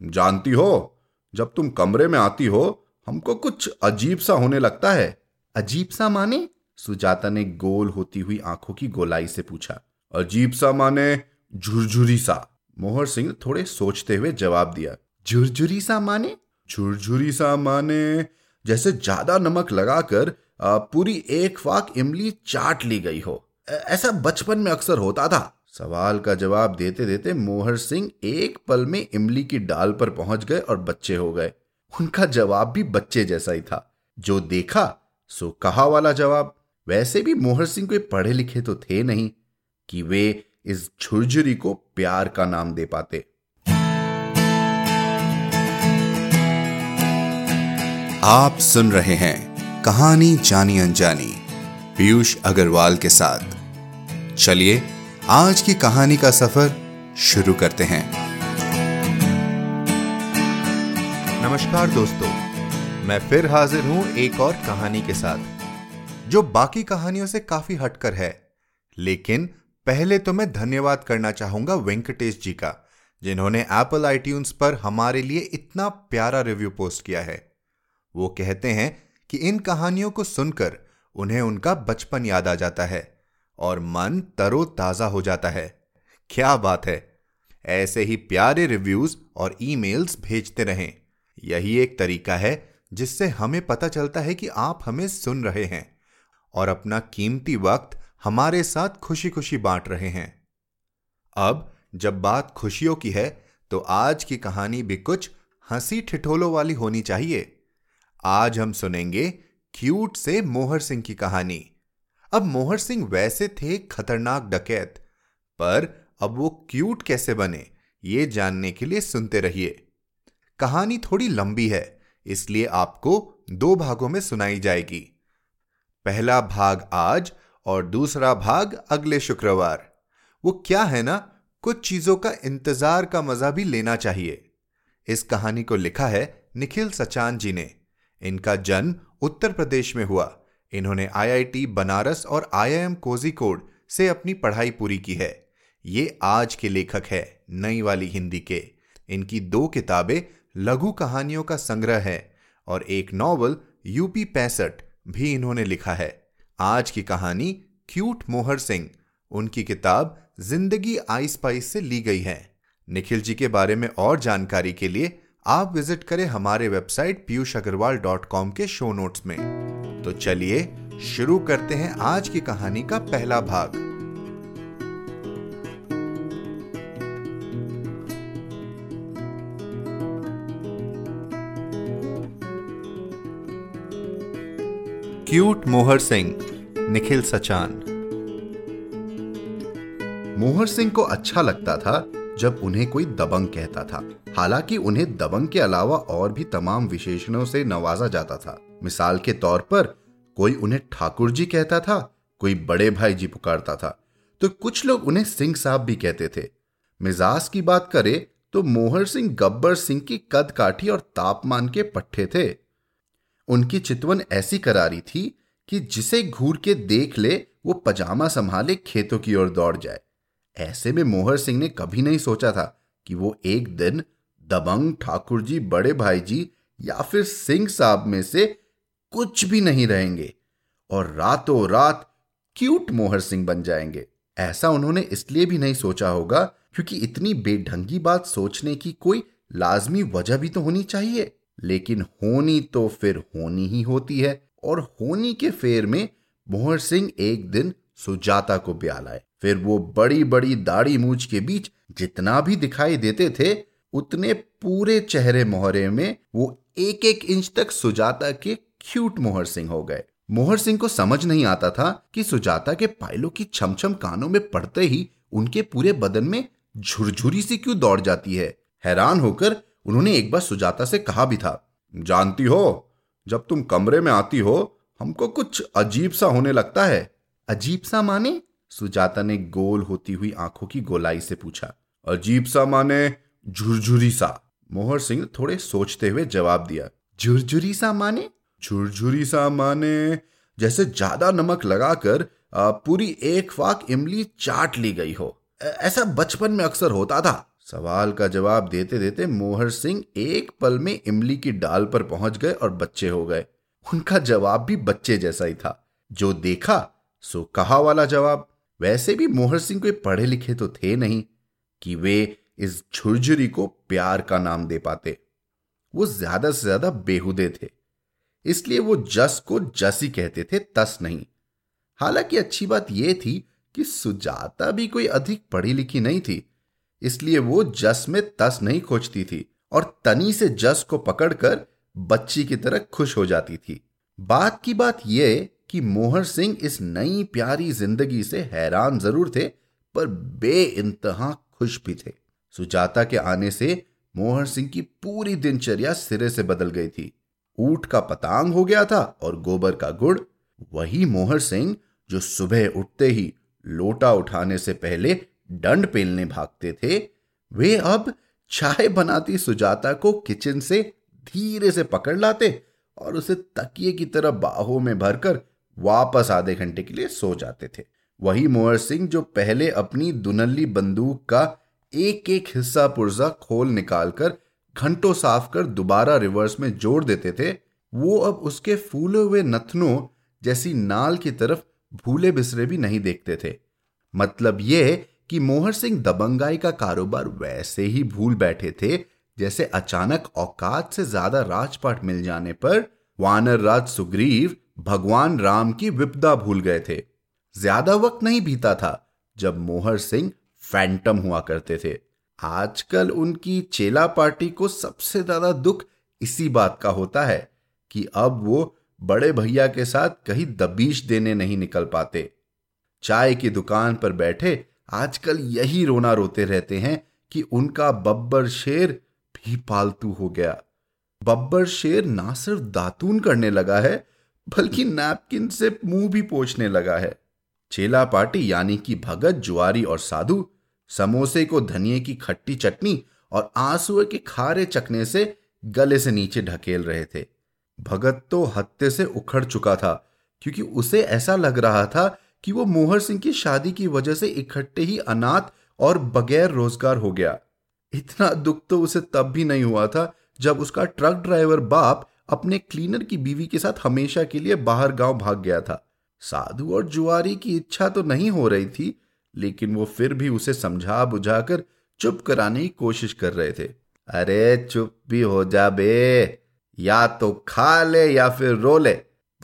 जानती हो जब तुम कमरे में आती हो हमको कुछ अजीब सा होने लगता है। अजीब सा माने? सुजाता ने गोल होती हुई आँखों की गोलाई से पूछा। अजीब सा माने झुरझुरी सा। मोहर सिंह थोड़े सोचते हुए जवाब दिया। झुरझुरी सा माने? झुरझुरी सा माने जैसे ज़्यादा नमक लगाकर पूरी एक फाक इमली चाट ली गई हो। ऐसा बचपन में अक्सर होता था। सवाल का जवाब देते देते मोहर सिंह एक पल में इमली की डाल पर पहुँच गए और बच्चे हो गए। उनका जवाब भी बच्चे जैसा ही था। जो देखा, सो कहा वाला जवाब, वैसे भी मोहर सिंह कोई पढ़े लिखे तो थे नहीं कि वे इस झुरझुरी को प्यार का नाम दे पाते। आप सुन रहे हैं कहानी जानी अनजानी, पीयूष अग्रवाल के साथ। चलिए आज की कहानी का सफ़र शुरू करते हैं। नमस्कार दोस्तों, मैं फिर हाजिर हूँ एक और कहानी के साथ, जो बाकी कहानियों से काफ़ी हटकर है। लेकिन पहले तो मैं धन्यवाद करना चाहूँगा वेंकटेश जी का, जिन्होंने एप्पल आईट्यून्स पर हमारे लिए इतना प्यारा रिव्यू पोस्ट किया है। वो कहते हैं कि इन कहानियों को सुनकर उन्हें उनका बचपन याद आ जाता है। और मन तरो ताज़ा हो जाता है। क्या बात है। ऐसे ही प्यारे रिव्यूज़ और ईमेल्स भेजते रहें। यही एक तरीका है जिससे हमें पता चलता है कि आप हमें सुन रहे हैं और अपना कीमती वक्त हमारे साथ खुशी खुशी बांट रहे हैं। अब जब बात खुशियों की है तो आज की कहानी भी कुछ हँसी ठिठोलों वाली होनी चाहिए। आज हम सुनेंगे क्यूट से मोहर सिंह की कहानी। अब मोहर सिंह वैसे थे खतरनाक डकैत, पर अब वो क्यूट कैसे बने, ये जानने के लिए सुनते रहिए। कहानी थोड़ी लंबी है, इसलिए आपको दो भागों में सुनाई जाएगी। पहला भाग आज और दूसरा भाग अगले शुक्रवार। वो क्या है ना, कुछ चीज़ों का इंतज़ार का मज़ा भी लेना चाहिए। इस कहानी को लिखा है निखिल सचान जी ने। इनका जन्म उत्तर प्रदेश में हुआ। इन्होंने आईआईटी बनारस और आईआईएम कोजिकोड से अपनी पढ़ाई पूरी की है। ये आज के लेखक है, नई वाली हिंदी के। इनकी दो किताबें लघु कहानियों का संग्रह है और एक नॉवल यूपी पैंसठ भी इन्होंने लिखा है। आज की कहानी क्यूट मोहर सिंह, उनकी किताब ज़िंदगी आई स्पाइस से ली गई है। निखिल जी के बारे में और जानकारी के लिए आप विज़िट करें हमारे website Piyush Agrawal dot com के शो नोट्स में। तो चलिए, शुरू करते हैं आज की कहानी का पहला भाग। क्यूट मोहर सिंह, निखिल सचान। मोहर सिंह को अच्छा लगता था जब उन्हें कोई दबंग कहता था। हालाँकि उन्हें दबंग के अलावा और भी तमाम विशेषणों से नवाजा जाता था। मिसाल के तौर पर, कोई उन्हें ठाकुर जी कहता था, कोई बड़े भाई जी पुकारता था। तो कुछ लोग उन्हें सिंह साहब भी कहते थे। मिजाज की बात करें तो मोहर सिंह गब्बर सिंह की कद काठी और तापमान के पट्टे थे। उनकी चितवन ऐसी करारी थी कि जिसे घूर के देख ले, वो पजामा संभाले खेतों की ओर दौड़ जाए। ऐसे में मोहर सिंह ने कभी नहीं सोचा था कि वो एक दिन दबंग ठाकुर जी बड़े भाई जी या फिर सिंह साहब में से कुछ भी नहीं रहेंगे और रातों रात क्यूट मोहर सिंह बन जाएँगे। ऐसा उन्होंने इसलिए भी नहीं सोचा होगा क्योंकि इतनी बेढंगी बात सोचने की कोई लाजमी वजह भी तो होनी चाहिए। लेकिन होनी तो फिर होनी ही होती है और होनी के फेर में मोहर सिंह एक दिन सुजाता को ब्याल आए फिर वो बड़ी बड़ी दाढ़ी मूछ के बीच जितना भी दिखाई देते थे, उतने पूरे चेहरे मोहरे में वो एक एक इंच तक सुजाता के क्यूट मोहर सिंह हो गए। मोहर सिंह को समझ नहीं आता था कि सुजाता के पायलों की छमछम कानों में पड़ते ही उनके पूरे बदन में झुरझुरी सी क्यों दौड़ जाती है? हैरान होकर उन्होंने एक बार सुजाता से कहा भी था, जानती हो, जब तुम कमरे में आती हो, हमको कुछ अजीब सा होने लगता है। अजीब सा माने? सुजाता ने गोल होती हुई आँखों की गोलाई से पूछा, अजीब सा माने, झुरझुरी सा? मोहर सिंह थोड़े सोचते हुए जवाब दिया, झुरझुरी सा माने? झुरझुरी सा माने, जैसे ज़्यादा नमक लगाकर पूरी एक फाक इमली चाट ली गई हो। ऐसा बचपन में अक्सर होता था। सवाल का जवाब देते देते मोहर सिंह एक पल में इमली की डाल पर पहुँच गए और बच्चे हो गए। उनका जवाब भी बच्चे जैसा ही था। जो देखा, सो कहा वाला जवाब वैसे भी मोहर सिंह कोई पढ़े लिखे तो थे नहीं कि वे इस झुरझुरी को प्यार का नाम दे पाते। वो ज़्यादा से ज़्यादा बेहुदे थे। इसलिए वो जस को जस कहते थे, तस नहीं। हालाँकि अच्छी बात यह थी कि सुजाता भी कोई अधिक पढ़ी लिखी नहीं थी। इसलिए वो जस में तस नहीं खोजती थी और तनी से जस को पकड़कर बच्ची की तरह खुश हो जाती थी। बात की बात यह कि मोहर सिंह इस नई प्यारी ज़िंदगी से हैरान ज़रूर थे, पर बे इंतहा खुश भी थे। सुजाता के आने से मोहर सिंह की पूरी दिनचर्या सिरे से बदल गई थी। ऊट का पतांग हो गया था और गोबर का गुड़। वही मोहर सिंह जो सुबह उठते ही लोटा उठाने से पहले दंड पेलने भागते थे, वे अब चाय बनाती सुजाता को किचन से धीरे से पकड़ लाते और उसे तकिए की तरह बाहों में भरकर वापस आधे घंटे के लिए सो जाते थे। वही मोहर सिंह जो पहले अपनी दुनल्ली बंदूक का एक एक हिस्सा पुर्जा खोल निकालकर घंटों साफ़ कर दोबारा रिवर्स में जोड़ देते थे, वो अब उसके फूले हुए नथनों जैसी नाल की तरफ़ भूले बिसरे भी नहीं देखते थे। मतलब यह कि मोहर सिंह दबंगाई का कारोबार वैसे ही भूल बैठे थे, जैसे अचानक औकात से ज़्यादा राजपाट मिल जाने पर वानर राज सुग्रीव भगवान राम की विपदा भूल गए थे। ज़्यादा वक्त नहीं बीता था जब मोहर सिंह फैंटम हुआ करते थे। आजकल उनकी चेला पार्टी को सबसे ज़्यादा दुख इसी बात का होता है कि अब वो बड़े भैया के साथ कहीं दबीश देने नहीं निकल पाते। चाय की दुकान पर बैठे आजकल यही रोना रोते रहते हैं कि उनका बब्बर शेर भी पालतू हो गया। बब्बर शेर ना सिर्फ़ दातून करने लगा है बल्कि नैपकिन से मुँह भी पोछने लगा है। चेला पार्टी यानी कि भगत, जुआरी और साधु समोसे को धनिए की खट्टी चटनी और आंसुए के खारे चकने से गले से नीचे ढकेल रहे थे। भगत तो हत्ते से उखड़ चुका था, क्योंकि उसे ऐसा लग रहा था कि वो मोहर सिंह की शादी की वजह से इकट्ठे ही अनाथ और बगैर रोज़गार हो गया। इतना दुख तो उसे तब भी नहीं हुआ था जब उसका ट्रक ड्राइवर बाप अपने क्लीनर की बीवी के साथ हमेशा के लिए बाहर गाँव भाग गया था। साधु और जुआरी की इच्छा तो नहीं हो रही थी, लेकिन वो फिर भी उसे समझा बुझाकर चुप कराने की कोशिश कर रहे थे। अरे चुप भी हो जा बे। या तो खा ले या फिर रो ले।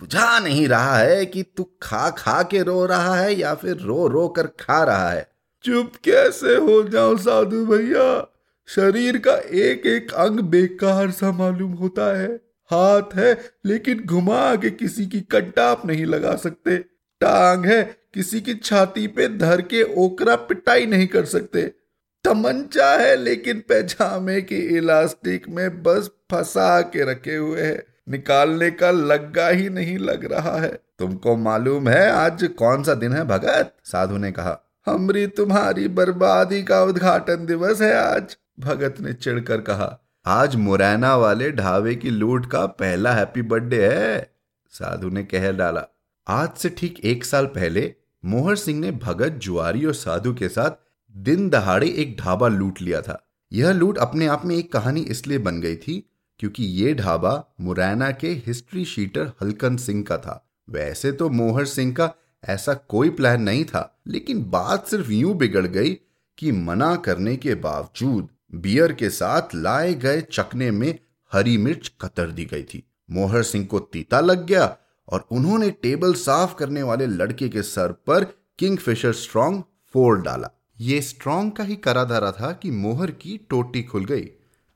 बुझा नहीं रहा है कि तू खा खा के रो रहा है या फिर रो रो कर खा रहा है। चुप कैसे हो जाओ साधु भैया? शरीर का एक एक अंग बेकार सा मालूम होता है। हाथ है, लेकिन घुमा के किसी की कट्टाप नहीं लगा सकते। टांग है, किसी की छाती पे धर के ओकरा पिटाई नहीं कर सकते। तमंचा है, लेकिन पैजामे की इलास्टिक में बस फंसा के रखे हुए है। निकालने का लग्गा ही नहीं लग रहा है। तुमको मालूम है, आज कौन सा दिन है भगत? साधु ने कहा। हमरी तुम्हारी बर्बादी का उद्घाटन दिवस है आज, भगत ने चिढ़कर कहा। आज मुरैना वाले ढाबे की लूट का पहला हैप्पी बर्थडे है, साधु ने कह डाला। आज से ठीक एक साल पहले मोहर सिंह ने भगत, जुआरी और साधु के साथ दिन दहाड़े एक ढाबा लूट लिया था। यह लूट अपने आप में एक कहानी इसलिए बन गई थी क्योंकि ये ढाबा मुरैना के हिस्ट्री शीटर हलकन सिंह का था। वैसे तो मोहर सिंह का ऐसा कोई प्लान नहीं था, लेकिन बात सिर्फ़ यूँ बिगड़ गई कि मना करने के बावजूद बियर के साथ लाए गए चकने में हरी मिर्च कतर दी गई थी। मोहर सिंह को तीता लग गया और उन्होंने टेबल साफ़ करने वाले लड़के के सर पर किंगफिशर स्ट्रॉन्ग फोड़ डाला। ये स्ट्रॉन्ग का ही करा धरा था कि मोहर की टोटी खुल गई।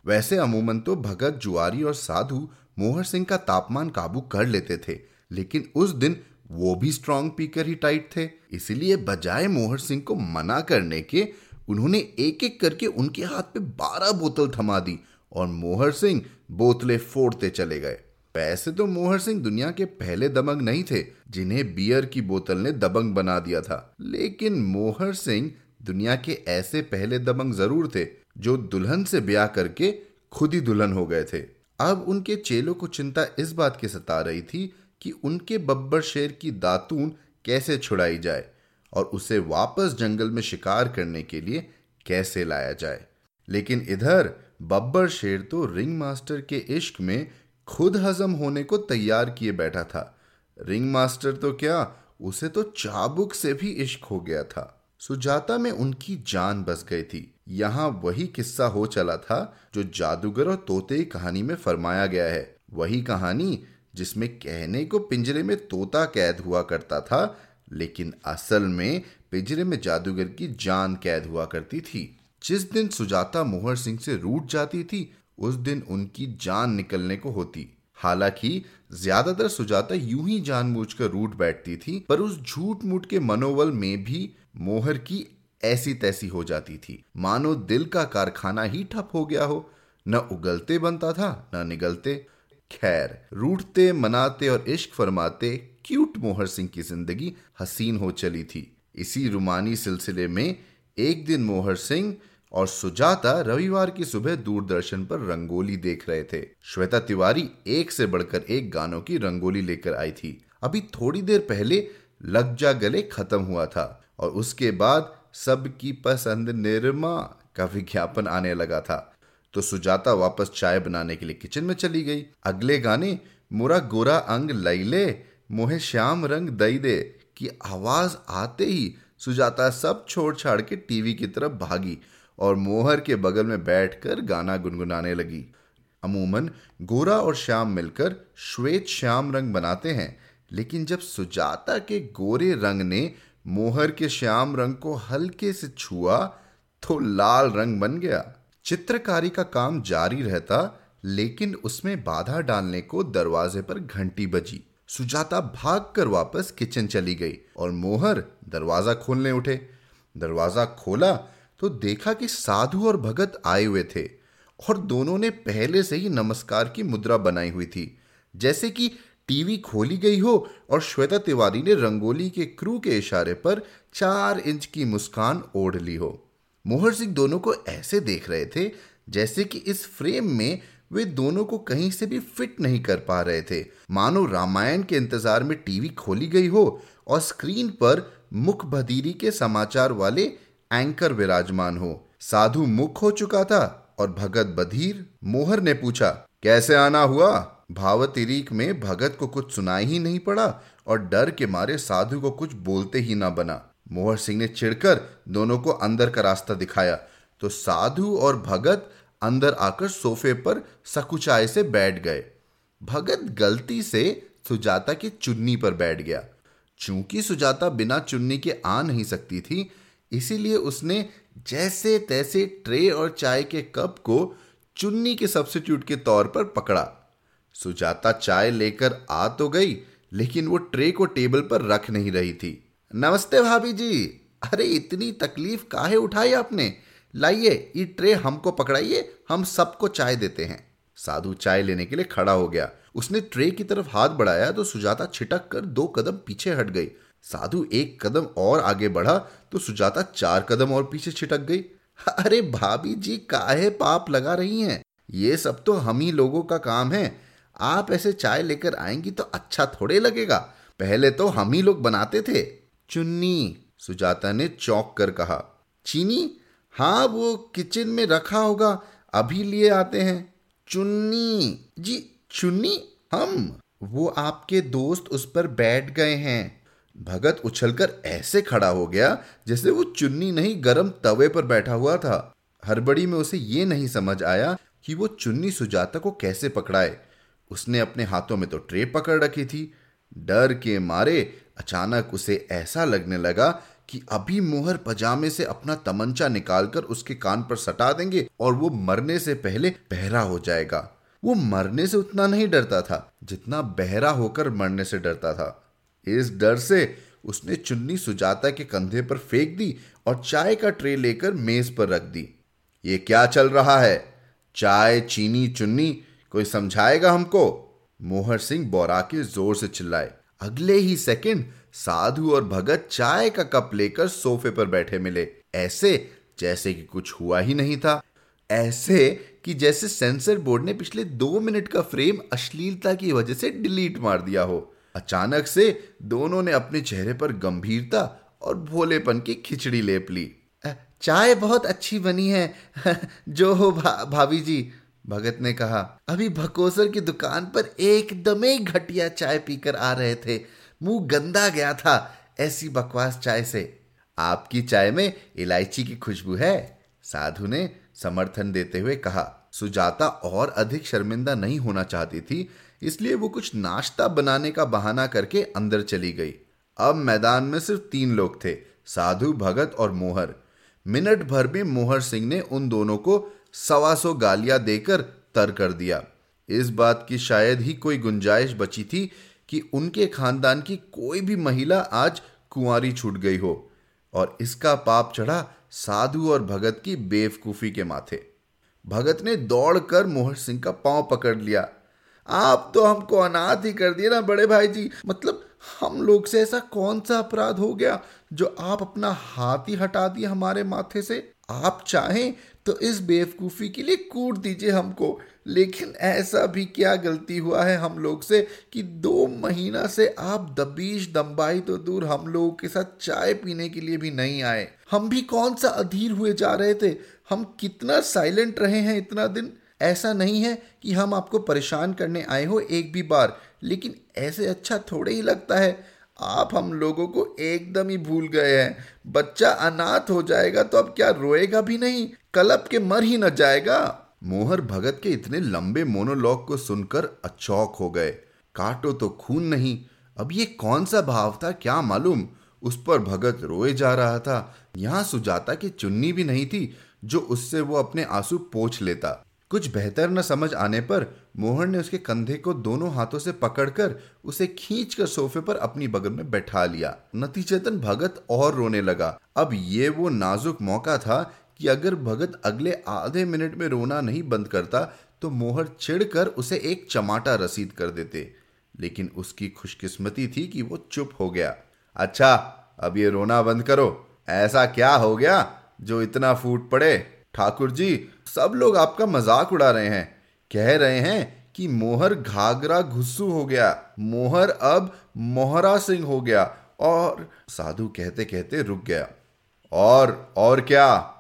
वैसे अमूमन तो भगत, जुआरी और साधु मोहर सिंह का तापमान काबू कर लेते थे, लेकिन उस दिन वो भी स्ट्रांग पीकर ही टाइट थे। इसलिए बजाय मोहर सिंह को मना करने के उन्होंने एक एक करके उनके हाथ पे बारह बोतल थमा दी और मोहर सिंह बोतलें फोड़ते चले गए। पैसे तो मोहर सिंह दुनिया के पहले दबंग नहीं थे, जिन्हें बियर की बोतल ने दबंग बना दिया था। लेकिन मोहर सिंह दुनिया के ऐसे पहले दबंग ज़रूर थे, जो दुल्हन से ब्याह करके खुद ही दुल्हन हो गए थे। अब उनके चेलों को चिंता इस बात की सता रही थी कि उनके बब्बर शेर की दातून कैसे छुड़ाई जाए। और उसे वापस जंगल में शिकार करने के लिए कैसे लाया जाए? लेकिन इधर, बब्बर शेर तो रिंग मास्टर के इश्क में खुद हजम होने को तैयार किए बैठा था। रिंग मास्टर तो क्या, उसे तो चाबुक से भी इश्क हो गया था। सुजाता में उनकी जान बस गई थी। यहाँ वही किस्सा हो चला था जो जादूगर और तोते कहानी में फरमाया गया है। वही कहानी जिसमें कहने को पिंजरे में तोता कैद हुआ करता था लेकिन असल में पिंजरे में जादूगर की जान कैद हुआ करती थी। जिस दिन सुजाता मोहर सिंह से रूट जाती थी, उस दिन उनकी जान निकलने को होती। हालाँकि, ज़्यादातर सुजाता यूँ ही जानबूझकर रूट बैठती थी, पर उस झूठ मूठ के मनोबल में भी मोहर की ऐसी तैसी हो जाती थी। मानो दिल का कारखाना ही ठप हो गया हो। न उगलते बनता था, न निगलते। खैर, रूठते, मनाते और इश्क फरमाते क्यूट मोहर सिंह की ज़िंदगी हसीन हो चली थी। इसी रुमानी सिलसिले में एक दिन मोहर सिंह और सुजाता रविवार की सुबह दूरदर्शन पर रंगोली देख रहे थे। श्वेता तिवारी एक से बढ़कर एक गानों की रंगोली लेकर आई थी। अभी थोड़ी देर पहले लग जा गले खत्म हुआ था और उसके बाद सबकी पसंद निर्मा का विज्ञापन आने लगा था। तो सुजाता वापस चाय बनाने के लिए किचन में चली गई। अगले गाने मुरा गोरा अंग लैले मोहे श्याम रंग दई दे की आवाज़ आते ही सुजाता सब छोड़ छाड़ के टीवी की तरफ़ भागी और मोहर के बगल में बैठकर गाना गुनगुनाने लगी। अमूमन, गोरा और श्याम मिलकर श्वेत श्याम रंग बनाते हैं, लेकिन जब सुजाता के गोरे रंग ने मोहर के श्याम रंग को हल्के से छुआ तो लाल रंग बन गया। चित्रकारी का काम जारी रहता, लेकिन उसमें बाधा डालने को दरवाजे पर घंटी बजी। सुजाता भागकर वापस किचन चली गई और मोहर दरवाज़ा खोलने उठे। दरवाज़ा खोला तो देखा कि साधु और भगत आए हुए थे और दोनों ने पहले से ही नमस्कार की मुद्रा बनाई हुई थी। जैसे कि टीवी खोली गई हो और श्वेता तिवारी ने रंगोली के क्रू के इशारे पर चार इंच की मुस्कान ओढ़ ली हो। मोहर सिंह दोनों को ऐसे देख रहे थे जैसे कि इस फ्रेम में वे दोनों को कहीं से भी फिट नहीं कर पा रहे थे। मानो रामायण के इंतज़ार में टीवी खोली गई हो और स्क्रीन पर मुख बधीरी के समाचार वाले एंकर विराजमान हो। साधु मुख हो चुका था और भगत बधीर मोहर ने पूछा, कैसे आना हुआ? भावतिरीक में भगत को कुछ सुनाई ही नहीं पड़ा और डर के मारे साधु को कुछ बोलते ही ना बना। मोहर सिंह ने चिढ़कर दोनों को अंदर का रास्ता दिखाया। तो साधु और भगत अंदर आकर सोफे पर सकुचाए से बैठ गए। भगत गलती से सुजाता की चुन्नी पर बैठ गया। चूँकि सुजाता बिना चुन्नी के आ नहीं सकती थी, इसीलिए उसने जैसे तैसे ट्रे और चाय के कप को चुन्नी के सब्सिट्यूट के तौर पर पकड़ा। सुजाता चाय लेकर आ तो गई, लेकिन वो ट्रे को टेबल पर रख नहीं रही थी। नमस्ते भाभी जी! अरे, इतनी तकलीफ़ काहे उठाई आपने? लाइए ये ट्रे हमको पकड़ाइए, हम सबको चाय देते हैं। साधु चाय लेने के लिए खड़ा हो गया। उसने ट्रे की तरफ़ हाथ बढ़ाया तो सुजाता छिटक कर दो कदम पीछे हट गई। साधु एक कदम और आगे बढ़ा तो सुजाता चार कदम और पीछे छिटक गई। अरे भाभी जी, काहे पाप लगा रही हैं? ये सब तो हम ही लोगों का काम है। आप ऐसे चाय लेकर आएँगी तो अच्छा थोड़े लगेगा। पहले तो हम ही लोग बनाते थे। चुन्नी, सुजाता ने चौंक कर कहा। चीनी हाँ वो किचन में रखा होगा। अभी लिए आते हैं। चुन्नी। जी, चुन्नी? हम। वो आपके दोस्त उस पर बैठ गए हैं। भगत उछलकर ऐसे खड़ा हो गया जैसे वो चुन्नी नहीं गरम तवे पर बैठा हुआ था। हड़बड़ी में उसे ये नहीं समझ आया कि वो चुन्नी सुजाता को कैसे पकड़ाए। उसने अपने हाथों में तो ट्रे पकड़ रखी थी। डर के मारे अचानक उसे ऐसा लगने लगा कि अभी मोहर पजामे से अपना तमंचा निकालकर उसके कान पर सटा देंगे और वो मरने से पहले बहरा हो जाएगा। वो मरने से उतना नहीं डरता था, जितना बहरा होकर मरने से डरता था। इस डर से उसने चुन्नी सुजाता के कंधे पर फेंक दी और चाय का ट्रे लेकर मेज पर रख दी। ये क्या चल रहा है? चाय, चीनी, चुन्नी, कोई समझाएगा हमको? मोहर सिंह बोरा के ज़ोर से चिल्लाए। अगले ही सेकंड साधु और भगत चाय का कप लेकर सोफे पर बैठे मिले। ऐसे जैसे कि कुछ हुआ ही नहीं था। ऐसे कि जैसे सेंसर बोर्ड ने पिछले दो मिनट का फ्रेम अश्लीलता की वजह से डिलीट मार दिया हो। अचानक से दोनों ने अपने चेहरे पर गंभीरता और भोलेपन की खिचड़ी लेप ली। चाय बहुत अच्छी बनी है। जो हो भा, भाभी जी भगत ने कहा। अभी भकोसर की दुकान पर एकदम ही घटिया चाय पीकर आ रहे थे। मुँह गंदा गया था, ऐसी बकवास चाय से। आपकी चाय में इलायची की खुशबू है, साधु ने समर्थन देते हुए कहा। सुजाता और अधिक शर्मिंदा नहीं होना चाहती थी, इसलिए वो कुछ नाश्ता बनाने का बहाना करके अंदर चली गई। अब मैदान में सिर्फ़ तीन लोग थे, साधु, भगत और मोहर। मिनट भर में मोहर सिंह ने उन दोनों को सवा सौ गालियाँ देकर तर कर दिया। इस बात की शायद ही कोई गुंजाइश बची थी कि उनके खानदान की कोई भी महिला आज कुंवारी छूट गई हो। और इसका पाप चढ़ा साधु और भगत की बेवकूफ़ी के माथे। भगत ने दौड़कर मोहर सिंह का पाँव पकड़ लिया। आप तो हमको अनाथ ही कर दिए ना बड़े भाई जी मतलब हम लोग से ऐसा कौन सा अपराध हो गया जो आप अपना हाथ ही हटा दिए हमारे माथे से? आप चाहें तो इस बेवकूफ़ी के लिए कूट दीजिए हमको। लेकिन ऐसा भी क्या गलती हुआ है हम लोग से कि दो महीना से आप दबीश दम्बाई तो दूर हम लोगों के साथ चाय पीने के लिए भी नहीं आए। हम भी कौन सा अधीर हुए जा रहे थे? हम कितना साइलेंट रहे हैं इतना दिन? ऐसा नहीं है कि हम आपको परेशान करने आए हो एक भी बार। लेकिन ऐसे अच्छा थोड़े ही लगता है। आप हम लोगों को एकदम ही भूल गए हैं। बच्चा अनाथ हो जाएगा तो अब क्या रोएगा भी नहीं? कलप के मर ही न जाएगा। मोहर भगत के इतने लंबे मोनोलॉग को सुनकर अचौक हो गए। काटो तो खून नहीं। अब ये कौन सा भाव था, क्या मालूम? उस पर भगत रोए जा रहा था। यहाँ सुजाता की चुन्नी भी नहीं थी, जो उससे वो अपने आँसू पोछ लेता। कुछ बेहतर न समझ आने पर मोहन ने उसके कंधे को दोनों हाथों से पकड़कर उसे खींचकर सोफे पर अपनी बगल में बैठा लिया। नतीजतन भगत और रोने लगा। अब ये वो नाजुक मौका था कि अगर भगत अगले आधे मिनट में रोना नहीं बंद करता तो मोहर चिढ़कर उसे एक चमाटा रसीद कर देते। लेकिन उसकी खुशकिस्मती थी कि वो चुप हो गया। अच्छा अब ये रोना बंद करो। ऐसा क्या हो गया जो इतना फूट पड़े? ठाकुर जी सब लोग आपका मज़ाक उड़ा रहे हैं। कह रहे हैं कि मोहर घाघरा घुस्सू हो गया, मोहर अब मोहरा सिंह हो गया और साधु कहते कहते रुक गया। और और क्या?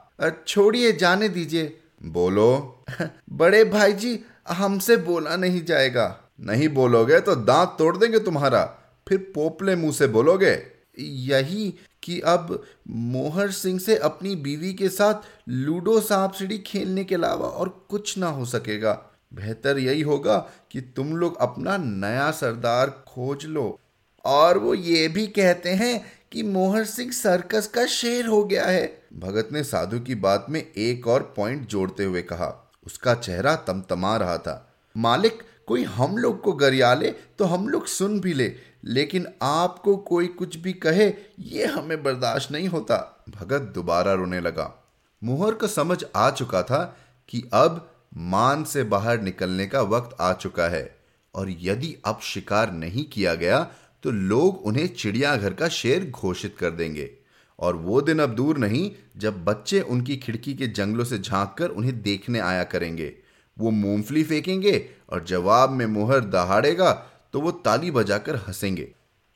छोड़िए, जाने दीजिए। बोलो। बड़े भाई जी हमसे बोला नहीं जाएगा। नहीं बोलोगे तो दांत तोड़ देंगे तुम्हारा। फिर पोपले मुँह से बोलोगे, यही कि अब मोहर सिंह से अपनी बीवी के साथ लूडो सांप सीढ़ी खेलने के अलावा और कुछ ना हो सकेगा। बेहतर यही होगा कि तुम लोग अपना नया सरदार खोज लो। और वो ये भी कहते हैं कि मोहर सिंह सर्कस का शेर हो गया है। भगत ने साधु की बात में एक और पॉइंट जोड़ते हुए कहा। उसका चेहरा तमतमा रहा था। मालिक, कोई हम लोग को गरियाले तो हम लोग सुन भी ले। लेकिन आपको कोई कुछ भी कहे, ये हमें बर्दाश्त नहीं होता। भगत दोबारा रोने लगा। मोहर को समझ आ चुका था कि अब मान से बाहर निकलने का वक्त आ चुका है। और यदि अब शिकार नहीं किया गया तो लोग उन्हें चिड़ियाघर का शेर घोषित कर देंगे। और वो दिन अब दूर नहीं, जब बच्चे उनकी खिड़की के जंगलों से झाँक कर उन्हें देखने आया करेंगे। वो मूंगफली फेंकेंगे और जवाब में मोहर दहाड़ेगा तो वो ताली बजाकर हंसेंगे।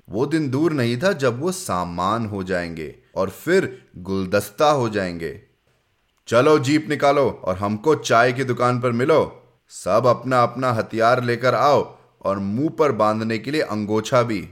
वो दिन दूर नहीं था जब वो सामान हो जाएँगे और फिर गुलदस्ता हो जाएँगे। चलो जीप निकालो और हमको चाय की दुकान पर मिलो। सब अपना अपना हथियार लेकर आओ और मुँह पर बांधने के लिए अंगोछा भी।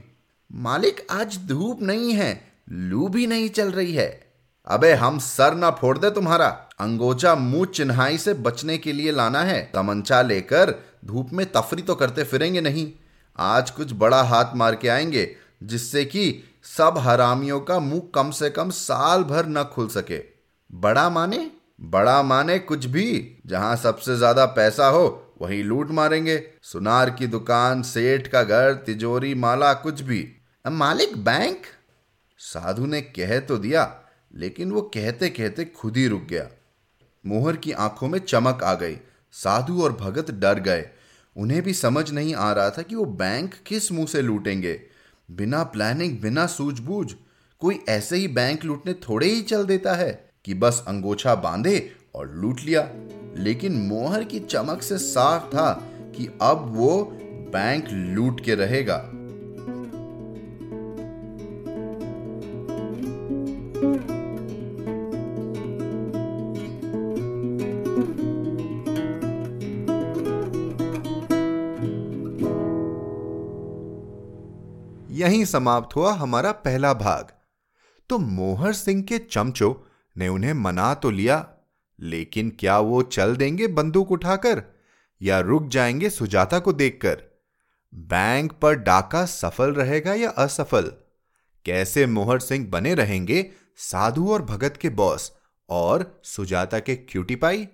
मालिक, आज धूप नहीं है, लू भी नहीं चल रही है। अबे, हम सर ना फोड़ दे तुम्हारा। अंगोछा मुँह चिन्हाई से बचने के लिए लाना है। तमंचा लेकर धूप में तफरी तो करते फिरेंगे नहीं। आज कुछ बड़ा हाथ मार के आएँगे, जिससे कि सब हरामियों का मुँह कम से कम साल भर न खुल सके। बड़ा माने? बड़ा माने कुछ भी। जहाँ सबसे ज़्यादा पैसा हो, वहीं लूट मारेंगे। सुनार की दुकान, सेठ का घर, तिजोरी, माला, कुछ भी। मालिक, बैंक? साधु ने कह तो दिया, लेकिन वो कहते कहते खुद ही रुक गया। मोहर की आँखों में चमक आ गई। साधु और भगत डर गए। उन्हें भी समझ नहीं आ रहा था कि वो बैंक किस मुँह से लूटेंगे। बिना प्लानिंग बिना सूझबूझ, कोई ऐसे ही बैंक लूटने थोड़े ही चल देता है कि बस अंगोछा बांधे और लूट लिया। लेकिन मोहर की चमक से साफ़ था कि अब वो बैंक लूट के रहेगा। यहीं समाप्त हुआ हमारा पहला भाग। तो मोहर सिंह के चमचो ने उन्हें मना तो लिया, लेकिन क्या वो चल देंगे बंदूक उठाकर या रुक जाएँगे सुजाता को देखकर? बैंक पर डाका सफल रहेगा या असफल? कैसे मोहर सिंह बने रहेंगे साधु और भगत के बॉस और सुजाता के क्यूटी पाई?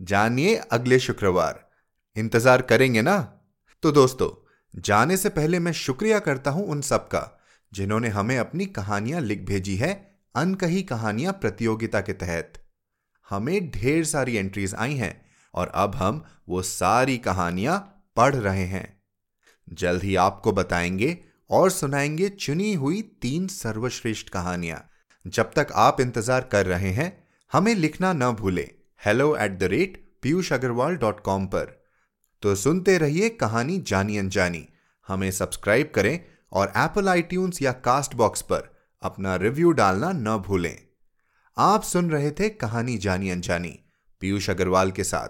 जानिए अगले शुक्रवार। इंतज़ार करेंगे ना? तो दोस्तों जाने से पहले मैं शुक्रिया करता हूँ उन सबका, जिन्होंने हमें अपनी कहानियाँ लिख भेजी है, अनकही कहानियाँ प्रतियोगिता के तहत। हमें ढेर सारी एंट्रीज आई हैं, और अब हम वो सारी कहानियाँ पढ़ रहे हैं। जल्द ही आपको बताएँगे और सुनाएँगे चुनी हुई तीन सर्वश्रेष्ठ कहानियाँ। जब तक आप इंतज़ार कर रहे हैं, हमें लिखना न भूलें। Hello at the rate Piyush Agrawal dot com पर। तो सुनते रहिए कहानी जानी अनजानी। हमें सब्सक्राइब करें और एप्पल आईट्यून्स या कास्ट बॉक्स पर अपना रिव्यू डालना न भूलें। आप सुन रहे थे कहानी जानी अनजानी पीयूष अग्रवाल के साथ,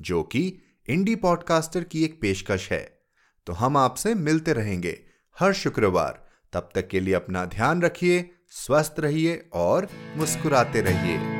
जो कि इंडी पॉडकास्टर की एक पेशकश है। तो हम आपसे मिलते रहेंगे हर शुक्रवार। तब तक के लिए अपना ध्यान रखिए, स्वस्थ रहिए और मुस्कुराते रहिए।